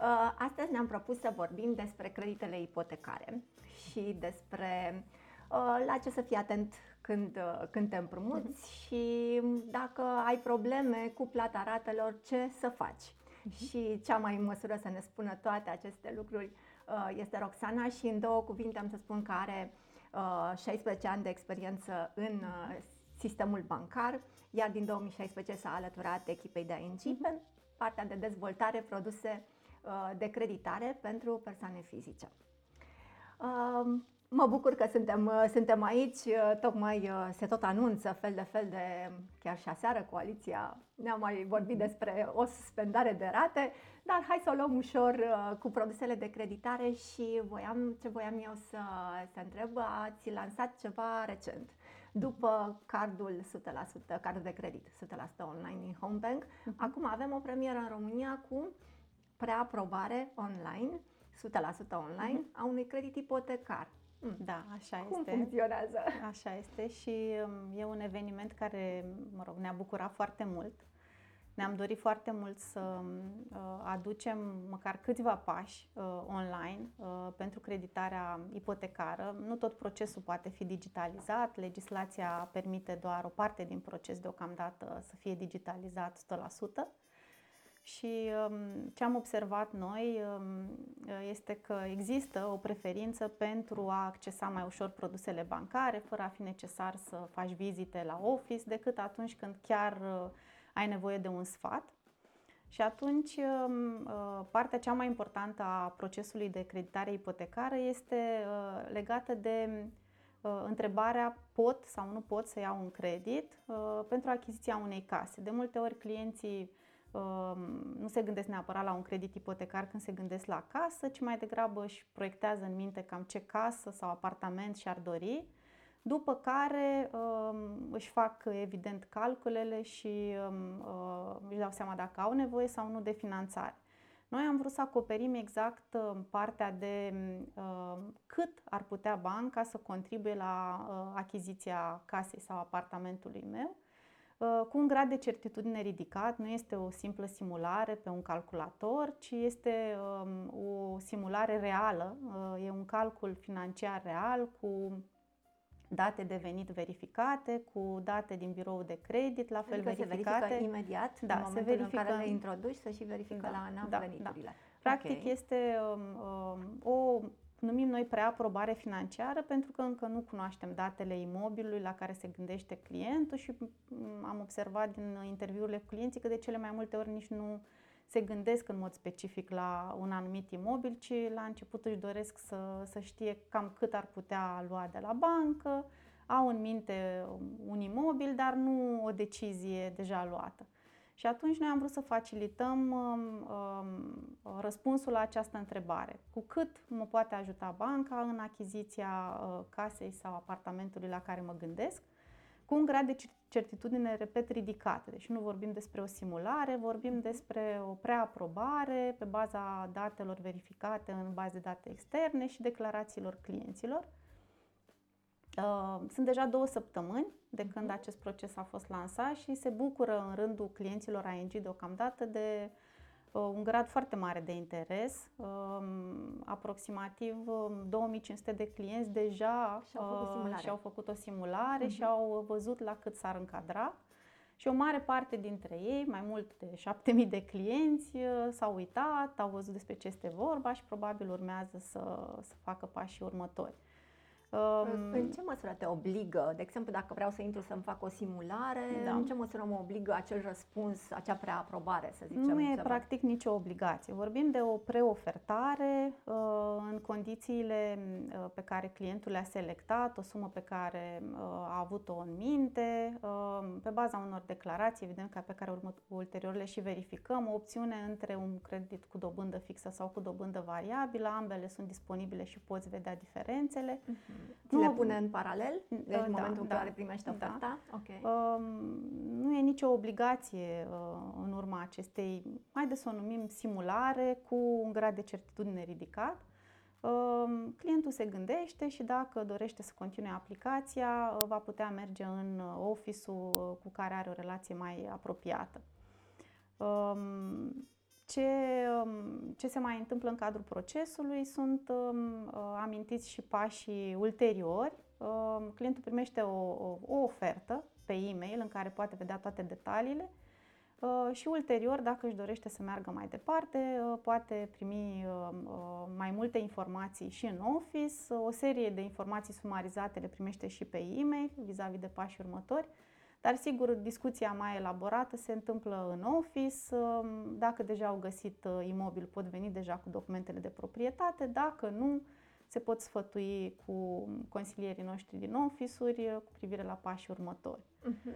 Uh, astăzi ne-am propus să vorbim despre creditele ipotecare și despre uh, la ce să fii atent când, uh, când te împrumuți uh-huh. și dacă ai probleme cu plata ratelor, ce să faci. Uh-huh. Și cea mai în măsură să ne spună toate aceste lucruri este Roxana și în două cuvinte am să spun că are 16 ani de experiență în sistemul bancar, iar din 2016 s-a alăturat echipei de ING uh-huh. pe partea de dezvoltare produse Uh, de creditare pentru persoane fizice. Um, mă bucur că suntem, uh, suntem aici, uh, tocmai se tot anunță fel de fel de, chiar și aseară coaliția ne-a mai vorbit despre o suspendare de rate, dar hai să o luăm ușor cu produsele de creditare și voiam, ce voiam eu să, să întreb, ați lansat ceva recent. După cardul 100%, cardul de credit 100% online în Homebank, uh-huh. acum avem o premieră în România cu preaprobare online, 100% online, mm-hmm. a unui credit ipotecar. Mm. Da, așa Cum este. Cum funcționează? Așa este și um, e un eveniment care, mă rog, ne-a bucurat foarte mult. Ne-am dorit foarte mult să um, uh, aducem măcar câțiva pași uh, online uh, pentru creditarea ipotecară. Nu tot procesul poate fi digitalizat, legislația permite doar o parte din proces deocamdată să fie digitalizat 100%. Și um, ce am observat noi um, este că există o preferință pentru a accesa mai ușor produsele bancare, fără a fi necesar să faci vizite la office, decât atunci când chiar uh, ai nevoie de un sfat. Și atunci, um, uh, partea cea mai importantă a procesului de creditare ipotecară este uh, legată de întrebarea pot sau nu pot să iau un credit pentru achiziția unei case. De multe ori clienții nu se gândesc neapărat la un credit ipotecar când se gândesc la casă, ci mai degrabă își proiectează în minte cam ce casă sau apartament și-ar dori, după care își fac evident calculele și își dau seama dacă au nevoie sau nu de finanțare. Noi am vrut să acoperim exact partea de cât ar putea banca să contribuie la achiziția casei sau apartamentului meu Uh, cu un grad de certitudine ridicat, nu este o simplă simulare pe un calculator, ci este um, o simulare reală, uh, e un calcul financiar real cu date de venit verificate, cu date din birou de credit, la fel adică verificate. se verifică imediat, da, în momentul se verifică, în care le introduci, să și verifică da, la ANAF da, veniturile. Da. Practic okay. este um, um, o numim noi preaprobare financiară pentru că încă nu cunoaștem datele imobilului la care se gândește clientul și mm, am observat din interviurile cu clienții că de cele mai multe ori nici nu se gândesc în mod specific la un anumit imobil, ci la început își doresc să, să știe cam cât ar putea lua de la bancă, au în minte un imobil, dar nu o decizie deja luată. Și atunci noi am vrut să facilităm um, um, răspunsul la această întrebare. Cu cât mă poate ajuta banca în achiziția uh, casei sau apartamentului la care mă gândesc, cu un grad de certitudine, repet, ridicat. Deci nu vorbim despre o simulare, vorbim despre o preaprobare pe baza datelor verificate în baze de date externe și declarațiilor clienților. Uh, sunt deja două săptămâni de când mhm. acest proces a fost lansat și se bucură în rândul clienților ING deocamdată de uh, un grad foarte mare de interes. Um, aproximativ 2500 um, de clienți deja și-au făcut, uh, simulare. și-au făcut o simulare uh-huh. și au văzut la cât s-ar încadra. Și o mare parte dintre ei, mai mult de 7000 de clienți, s-au uitat, au văzut despre ce este vorba și probabil urmează să, să facă pașii următori. Um, în ce măsură te obligă? De exemplu, dacă vreau să intru să-mi fac o simulare, da. în ce măsură mă obligă acel răspuns, acea preaprobare, să zicem? Nu e ceva? practic nicio obligație. Vorbim de o preofertare uh, în condițiile uh, pe care clientul le-a selectat, o sumă pe care uh, a avut-o în minte, uh, pe baza unor declarații, evident, pe care urmă, ulterior le și verificăm, o opțiune între un credit cu dobândă fixă sau cu dobândă variabilă, ambele sunt disponibile și poți vedea diferențele. Uh-huh. Ți nu, le pune în paralel? Deci da, în momentul da, în care primești da. oferta? Da. Okay. Uh, nu e nicio obligație uh, în urma acestei, de să o numim simulare, cu un grad de certitudine ridicat. Uh, clientul se gândește și dacă dorește să continue aplicația, uh, va putea merge în office-ul uh, cu care are o relație mai apropiată. Um, ce, ce se mai întâmplă în cadrul procesului. Sunt amintiți și pașii ulteriori. Clientul primește o, o, o ofertă pe e-mail în care poate vedea toate detaliile. Uh, și ulterior, dacă își dorește să meargă mai departe, uh, poate primi uh, mai multe informații și în Office, o serie de informații sumarizate le primește și pe e-mail vis-a-vis de pașii următori, dar sigur discuția mai elaborată se întâmplă în Office, dacă deja au găsit imobil pot veni deja cu documentele de proprietate, dacă nu, se pot sfătui cu consilierii noștri din office-uri cu privire la pașii următori. Uh-huh.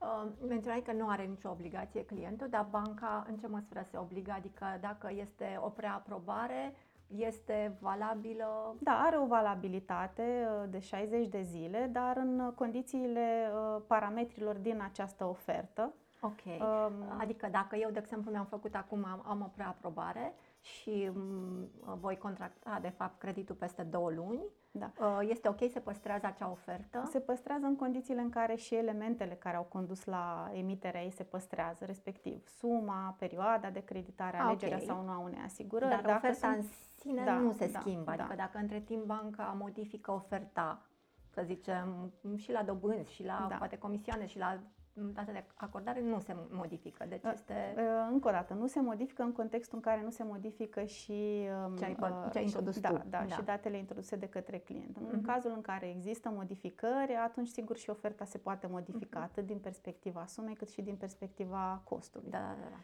Uh, menționai că nu are nicio obligație clientul, dar banca în ce măsură se obligă? Adică dacă este o preaprobare, este valabilă? Da, are o valabilitate uh, de 60 de zile, dar în condițiile uh, parametrilor din această ofertă. Ok. Um, adică dacă eu, de exemplu, mi-am făcut acum, am, am o preaprobare și um, voi contracta, de fapt, creditul peste două luni, da. Uh, este ok, se păstrează acea ofertă? Se păstrează în condițiile în care și elementele care au condus la emiterea ei se păstrează, respectiv suma, perioada de creditare, ah, alegerea okay. sau nu a unei asigurări. Dar dacă oferta sunt... în sine da, nu se da, schimbă, adică da. dacă între timp banca modifică oferta, să zicem, și la dobânzi, și la da. poate comisioane, și la data de acordare nu se modifică. Deci este... Încă o dată, nu se modifică în contextul în care nu se modifică și um, ce ai, ce ai introdus da, tu. Da, da, și datele introduse de către client. Uh-huh. În mhm. cazul în care există modificări, atunci sigur și oferta se poate modifica uh-huh. atât din perspectiva sumei cât și din perspectiva costului. Da, da, da.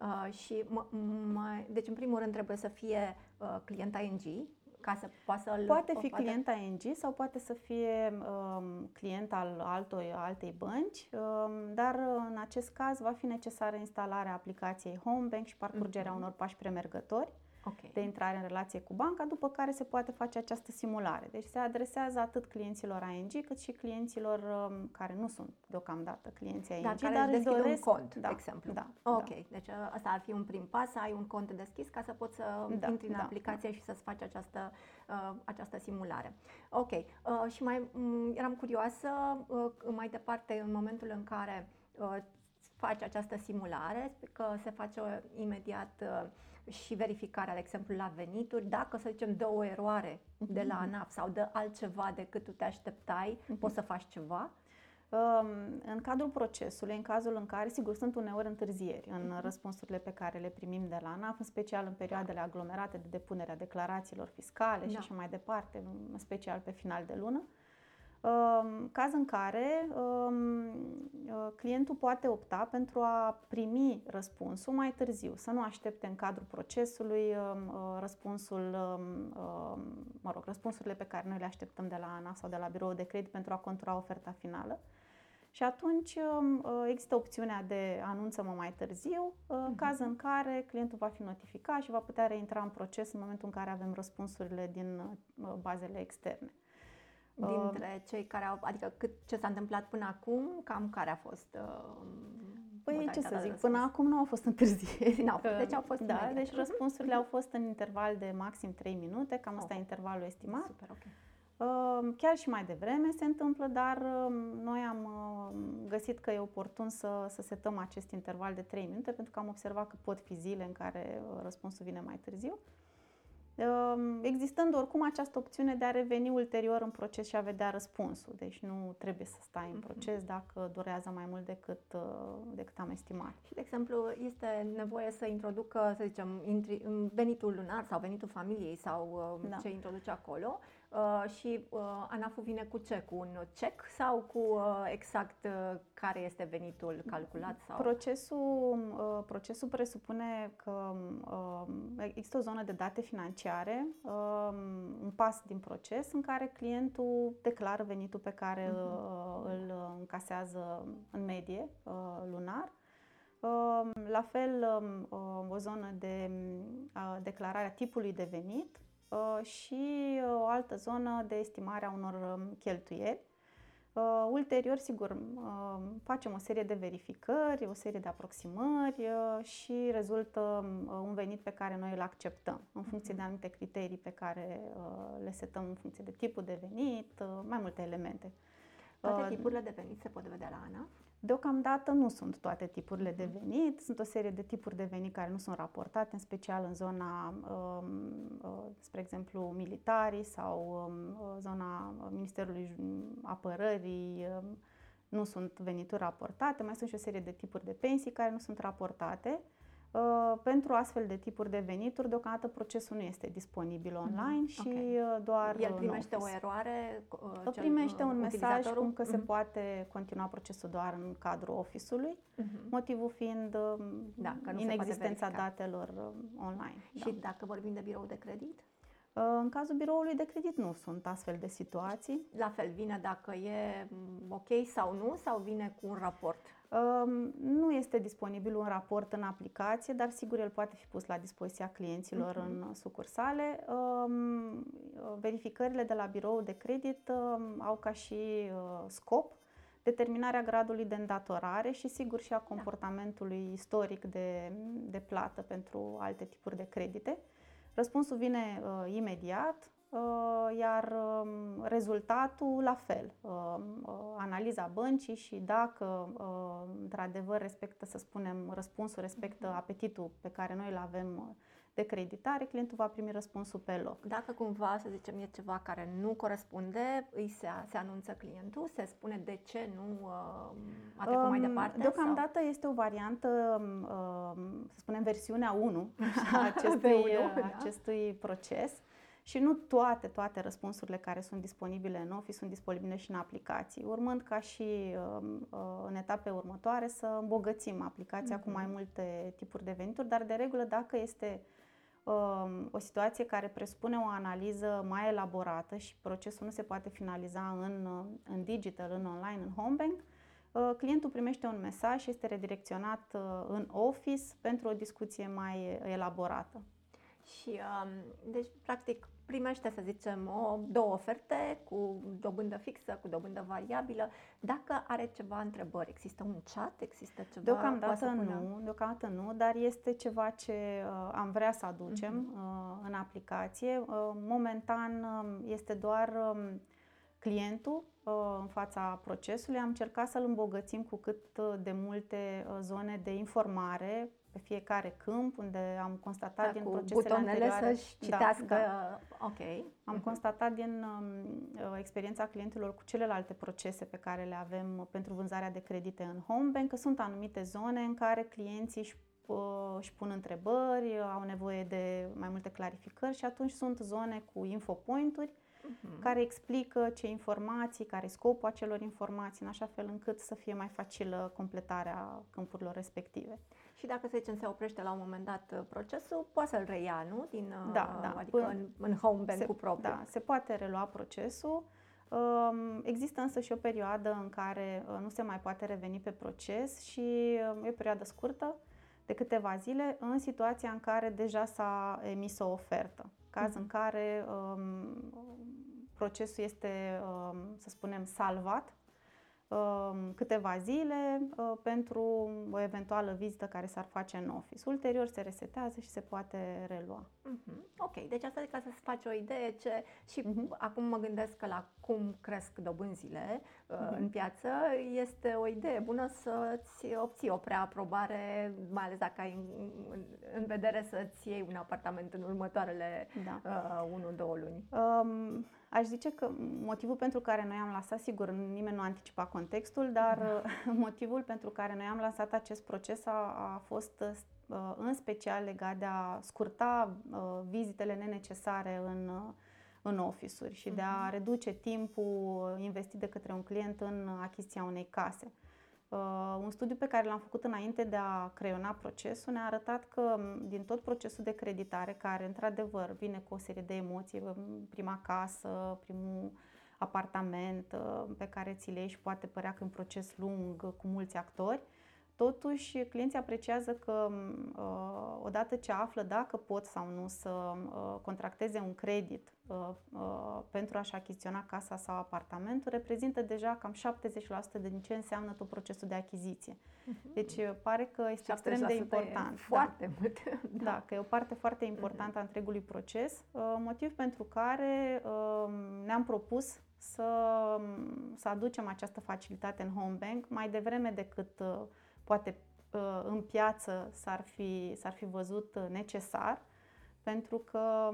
Uh, și m- m- deci în primul rând trebuie să fie uh, client ING, ca să poată să Poate fi poate... client ING sau poate să fie um, client al altoi, altei bănci, um, dar în acest caz va fi necesară instalarea aplicației Homebank și parcurgerea uh-huh. unor pași premergători okay. de intrare în relație cu banca, după care se poate face această simulare. Deci se adresează atât clienților ING cât și clienților um, care nu sunt deocamdată clienții ING, dar, care dar își doresc un cont, da, de exemplu. Da, ok, da. deci uh, asta ar fi un prim pas, să ai un cont deschis ca să poți să da, intri în da, aplicație da. și să-ți faci această, uh, această simulare. Ok, uh, și mai um, eram curioasă uh, mai departe în momentul în care uh, faci această simulare, că se face uh, imediat uh, și verificarea, de exemplu, la venituri, dacă, să zicem, dă o eroare de la mhm. ANAF sau dă altceva decât tu te așteptai, uh-huh. poți să faci ceva? Um, în cadrul procesului, în cazul în care, sigur, sunt uneori întârzieri în uh-huh. răspunsurile pe care le primim de la ANAF, în special în perioadele aglomerate de depunere a declarațiilor fiscale da. și așa mai departe, în special pe final de lună. Uh, caz în care uh, clientul poate opta pentru a primi răspunsul mai târziu, să nu aștepte în cadrul procesului um, uh, răspunsul, um, um, mă rog, răspunsurile pe care noi le așteptăm de la ANA sau de la birou de credit pentru a contura oferta finală. Și atunci uh, există opțiunea de anunță-mă mai târziu, uh-huh. caz în care clientul va fi notificat și va putea reintra în proces în momentul în care avem răspunsurile din bazele externe dintre cei care au, adică cât, ce s-a întâmplat până acum, cam care a fost uh, Păi ce să zic, de până acum nu au fost întârzieri. Nu, deci au fost Da, imediat. deci răspunsurile au fost în interval de maxim 3 minute, cam asta okay. e intervalul estimat. Super, ok. Uh, chiar și mai devreme se întâmplă, dar uh, noi am uh, găsit că e oportun să, să setăm acest interval de 3 minute pentru că am observat că pot fi zile în care răspunsul vine mai târziu. Ehm, existând oricum această opțiune de a reveni ulterior în proces și a vedea răspunsul. Deci nu trebuie să stai în mhm. proces dacă durează mai mult decât, uh, decât am estimat. Și, de exemplu, este nevoie să introducă, să zicem, venitul lunar sau venitul familiei sau uh, da. ce introduce acolo Uh, și uh, ANAF-ul vine cu ce? Cu un cec sau cu uh, exact uh, care este venitul calculat? Sau? Procesul, uh, procesul presupune că uh, există o zonă de date financiare, uh, un pas din proces în care clientul declară venitul pe care uh-huh. uh, îl încasează în medie uh, lunar. Uh, la fel, uh, o zonă de uh, declarare a tipului de venit, Uh, și uh, o altă zonă de estimare a unor um, cheltuieli. Uh, ulterior, sigur, facem o serie de verificări, o serie de aproximări și rezultă um, un venit pe care noi îl acceptăm în funcție de anumite criterii pe care le setăm în funcție de tipul de venit, mai multe elemente. Toate uh, tipurile de venit se pot vedea la ANAF? Deocamdată nu sunt toate tipurile de mhm. venit, sunt o serie de tipuri de venit care nu sunt raportate, în special în zona, um, uh, spre exemplu, militarii sau um, uh, zona Ministerului Apărării, um, nu sunt venituri raportate, mai sunt și o serie de tipuri de pensii care nu sunt raportate. Uh, pentru astfel de tipuri de venituri, deocamdată procesul nu este disponibil mhm, online mm-hmm. și okay. Uh, doar El primește o eroare? Uh, primește un mesaj cum că mm-hmm. se mhm. poate continua procesul doar în cadrul office-ului, mm-hmm. motivul fiind um, da, că nu inexistența datelor um, online. Și da. dacă vorbim de birou de credit? Uh, în cazul biroului de credit nu sunt astfel de situații. La fel, vine dacă e mm, ok sau nu, sau vine cu un raport? Um, nu este disponibil un raport în aplicație, dar sigur el poate fi pus la dispoziția clienților uh-huh. în sucursale. Um, verificările de la birou de credit um, au ca și uh, scop determinarea gradului de îndatorare și sigur și a da. comportamentului istoric de, de plată pentru alte tipuri de credite. Răspunsul vine uh, imediat, uh, iar uh, rezultatul la fel. Uh, uh, analiza băncii și dacă uh, într-adevăr respectă, să spunem, răspunsul respectă mhm. apetitul pe care noi îl avem de creditare, clientul va primi răspunsul pe loc. Dacă cumva, să zicem, e ceva care nu corespunde, îi se, se anunță clientul, se spune de ce nu uh, a trecut um, mai departe? Deocamdată sau? este o variantă, uh, să spunem, versiunea 1 a acestui, 1, da? acestui proces. Și nu toate, toate răspunsurile care sunt disponibile în Office sunt disponibile și în aplicații, urmând ca și um, uh, în etape următoare să îmbogățim aplicația uh-huh. cu mai mhm. multe tipuri de venituri, dar de regulă dacă este Um, o situație care presupune o analiză mai elaborată și procesul nu se poate finaliza în, uh, în digital, în online, în homebank, uh, clientul primește un mesaj și este redirecționat uh, în Office pentru o discuție mai elaborată. Și, um, deci, practic, primește, să zicem, o, două oferte cu dobândă fixă, cu dobândă variabilă. Dacă are ceva întrebări, există un chat, există ceva? Deocamdată nu, deocamdată nu, dar este ceva ce uh, am vrea să aducem uh-huh. uh, în aplicație. Uh, momentan uh, este doar uh, clientul uh, în fața procesului. Am încercat să-l îmbogățim cu cât uh, de multe uh, zone de informare pe fiecare câmp, unde am constatat da, din cu procesele anterioare... să-și da, citească, da, da. ok. Am uh-huh. constatat din um, experiența clientilor cu celelalte procese pe care le avem pentru vânzarea de credite în Homebank, că sunt anumite zone în care clienții își uh, își pun întrebări, au nevoie de mai multe clarificări și atunci sunt zone cu infopointuri uh-huh. care explică ce informații, care scopul acelor informații, în așa fel încât să fie mai facilă completarea câmpurilor respective. Și dacă, să zicem, se oprește la un moment dat uh, procesul, poate să-l reia, nu? Din, da, uh, da. Adică Până în, în home bank cu propriu. Da, se poate relua procesul. Um, există însă și o perioadă în care uh, nu se mai poate reveni pe proces și e o perioadă scurtă de câteva zile în situația în care deja s-a emis o ofertă. Caz uh-huh. în care um, procesul este, um, să spunem, salvat Um, câteva zile uh, pentru o eventuală vizită care s-ar face în office. Ulterior se resetează și se poate relua. Uh-huh. Ok, deci asta e ca să-ți faci o idee ce și uh-huh. acum mă gândesc că la cum cresc dobânzile uh-huh. în piață, este o idee bună să-ți obții o preaprobare, mai ales dacă ai în, în, în vedere să-ți iei un apartament în următoarele da. uh, 1-2 luni. Um, Aș zice că motivul pentru care noi am lansat, sigur, nimeni nu anticipa contextul, dar da. motivul pentru care noi am lansat acest proces a, a fost uh, în special legat de a scurta uh, vizitele nenecesare în, uh, în office-uri și de a mhm. reduce timpul investit de către un client în achiziția unei case. Uh, un studiu pe care l-am făcut înainte de a creiona procesul ne-a arătat că din tot procesul de creditare, care într-adevăr vine cu o serie de emoții, prima casă, primul apartament uh, pe care ți-l iei și poate părea că e un proces lung cu mulți actori, Totuși, clienții apreciază că uh, odată ce află dacă pot sau nu să uh, contracteze un credit uh, uh, pentru a-și achiziționa casa sau apartamentul, reprezintă deja cam 70% din ce înseamnă tot procesul de achiziție. Uh-huh. Deci pare că este extrem de important. Foarte da. mult. da. da, că e o parte foarte mhm. importantă uh-huh. a întregului proces, uh, motiv pentru care uh, ne-am propus să, să aducem această facilitate în home bank mai devreme decât uh, poate uh, în piață s-ar fi, s-ar fi văzut uh, necesar, pentru că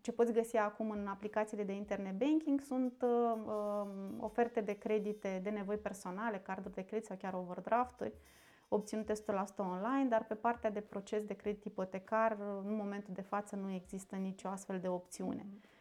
ce poți găsi acum în aplicațiile de internet banking sunt oferte de credite de nevoi personale, carduri de credit sau chiar overdrafturi, obținute 100% online, dar pe partea de proces de credit ipotecar, în momentul de față, nu există nicio astfel de opțiune. Mm-hmm.